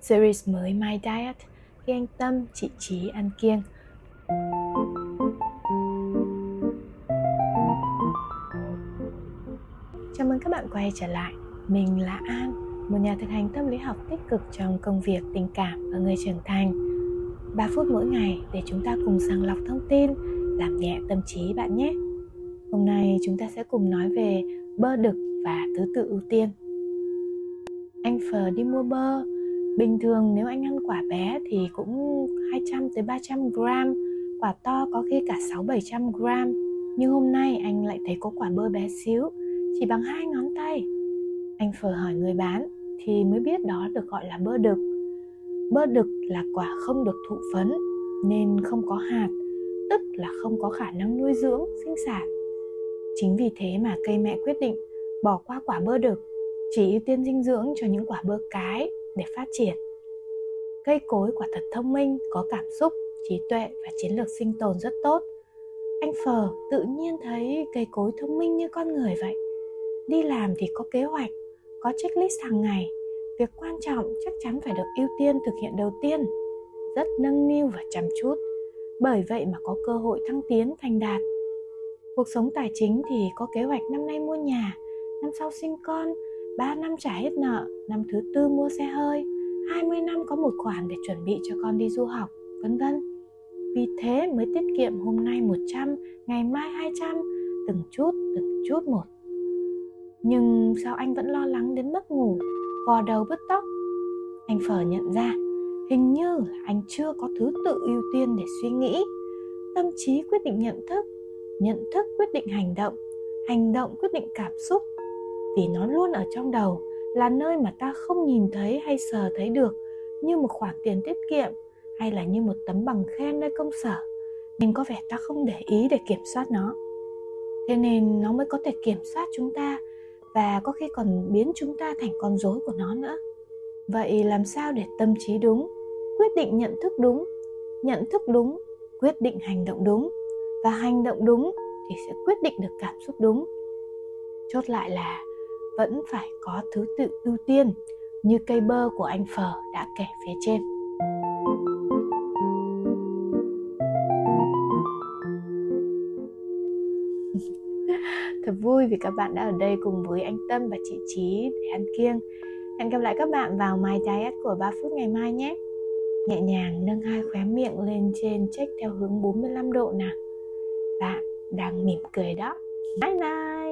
series mới My Diet khi anh Tâm, chị Trí ăn kiêng. Chào mừng các bạn quay trở lại. Mình là An, một nhà thực hành tâm lý học tích cực trong công việc, tình cảm và người trưởng thành. 3 phút mỗi ngày để chúng ta cùng sàng lọc thông tin, làm nhẹ tâm trí bạn nhé. Hôm nay chúng ta sẽ cùng nói về bơ đực và thứ tự ưu tiên. Anh Phờ đi mua bơ, Bình thường nếu anh ăn quả bé thì cũng 200 tới 300 gram, quả to có khi cả 6 700 gram. Nhưng hôm nay anh lại thấy có quả bơ bé xíu, chỉ bằng hai ngón tay. Anh Phờ hỏi người bán thì mới biết đó được gọi là bơ đực. Bơ đực là quả không được thụ phấn nên không có hạt, tức là không có khả năng nuôi dưỡng, sinh sản. Chính vì thế mà cây mẹ quyết định bỏ qua quả bơ đực, chỉ ưu tiên dinh dưỡng cho những quả bơ cái để phát triển. Cây cối quả thật thông minh, có cảm xúc, trí tuệ và chiến lược sinh tồn rất tốt. Anh Phờ tự nhiên thấy cây cối thông minh như con người vậy. Đi làm thì có kế hoạch, có checklist hàng ngày. Việc quan trọng chắc chắn phải được ưu tiên thực hiện đầu tiên. Rất nâng niu và chăm chút. Bởi vậy mà có cơ hội thăng tiến thành đạt. Cuộc sống tài chính thì có kế hoạch năm nay mua nhà, năm sau sinh con, 3 năm trả hết nợ, năm thứ tư mua xe hơi, 20 năm có một khoản để chuẩn bị cho con đi du học, vân vân. Vì thế mới tiết kiệm hôm nay 100, ngày mai 200, từng chút, từng chút một. Nhưng sao anh vẫn lo lắng đến mất ngủ, vò đầu bứt tóc? Anh Phở nhận ra, hình như anh chưa có thứ tự ưu tiên để suy nghĩ. Tâm trí quyết định nhận thức, nhận thức quyết định hành động, hành động quyết định cảm xúc, vì nó luôn ở trong đầu, là nơi mà ta không nhìn thấy hay sờ thấy được, như một khoản tiền tiết kiệm hay là như một tấm bằng khen nơi công sở. Nhưng có vẻ ta không để ý để kiểm soát nó. Thế nên nó mới có thể kiểm soát chúng ta và có khi còn biến chúng ta thành con rối của nó nữa. Vậy làm sao để tâm trí đúng, quyết định nhận thức đúng? Nhận thức đúng, quyết định hành động đúng. Và hành động đúng thì sẽ quyết định được cảm xúc đúng. Chốt lại là vẫn phải có thứ tự ưu tiên, như cây bơ của anh Phở đã kể phía trên. Thật vui vì các bạn đã ở đây cùng với anh Tâm và chị Trí để ăn kiêng. Hẹn gặp lại các bạn vào My Diet của 3 phút ngày mai nhé. Nhẹ nhàng nâng hai khóe miệng lên trên check theo hướng 45 độ nào. Bạn đang mỉm cười đó. Bye bye!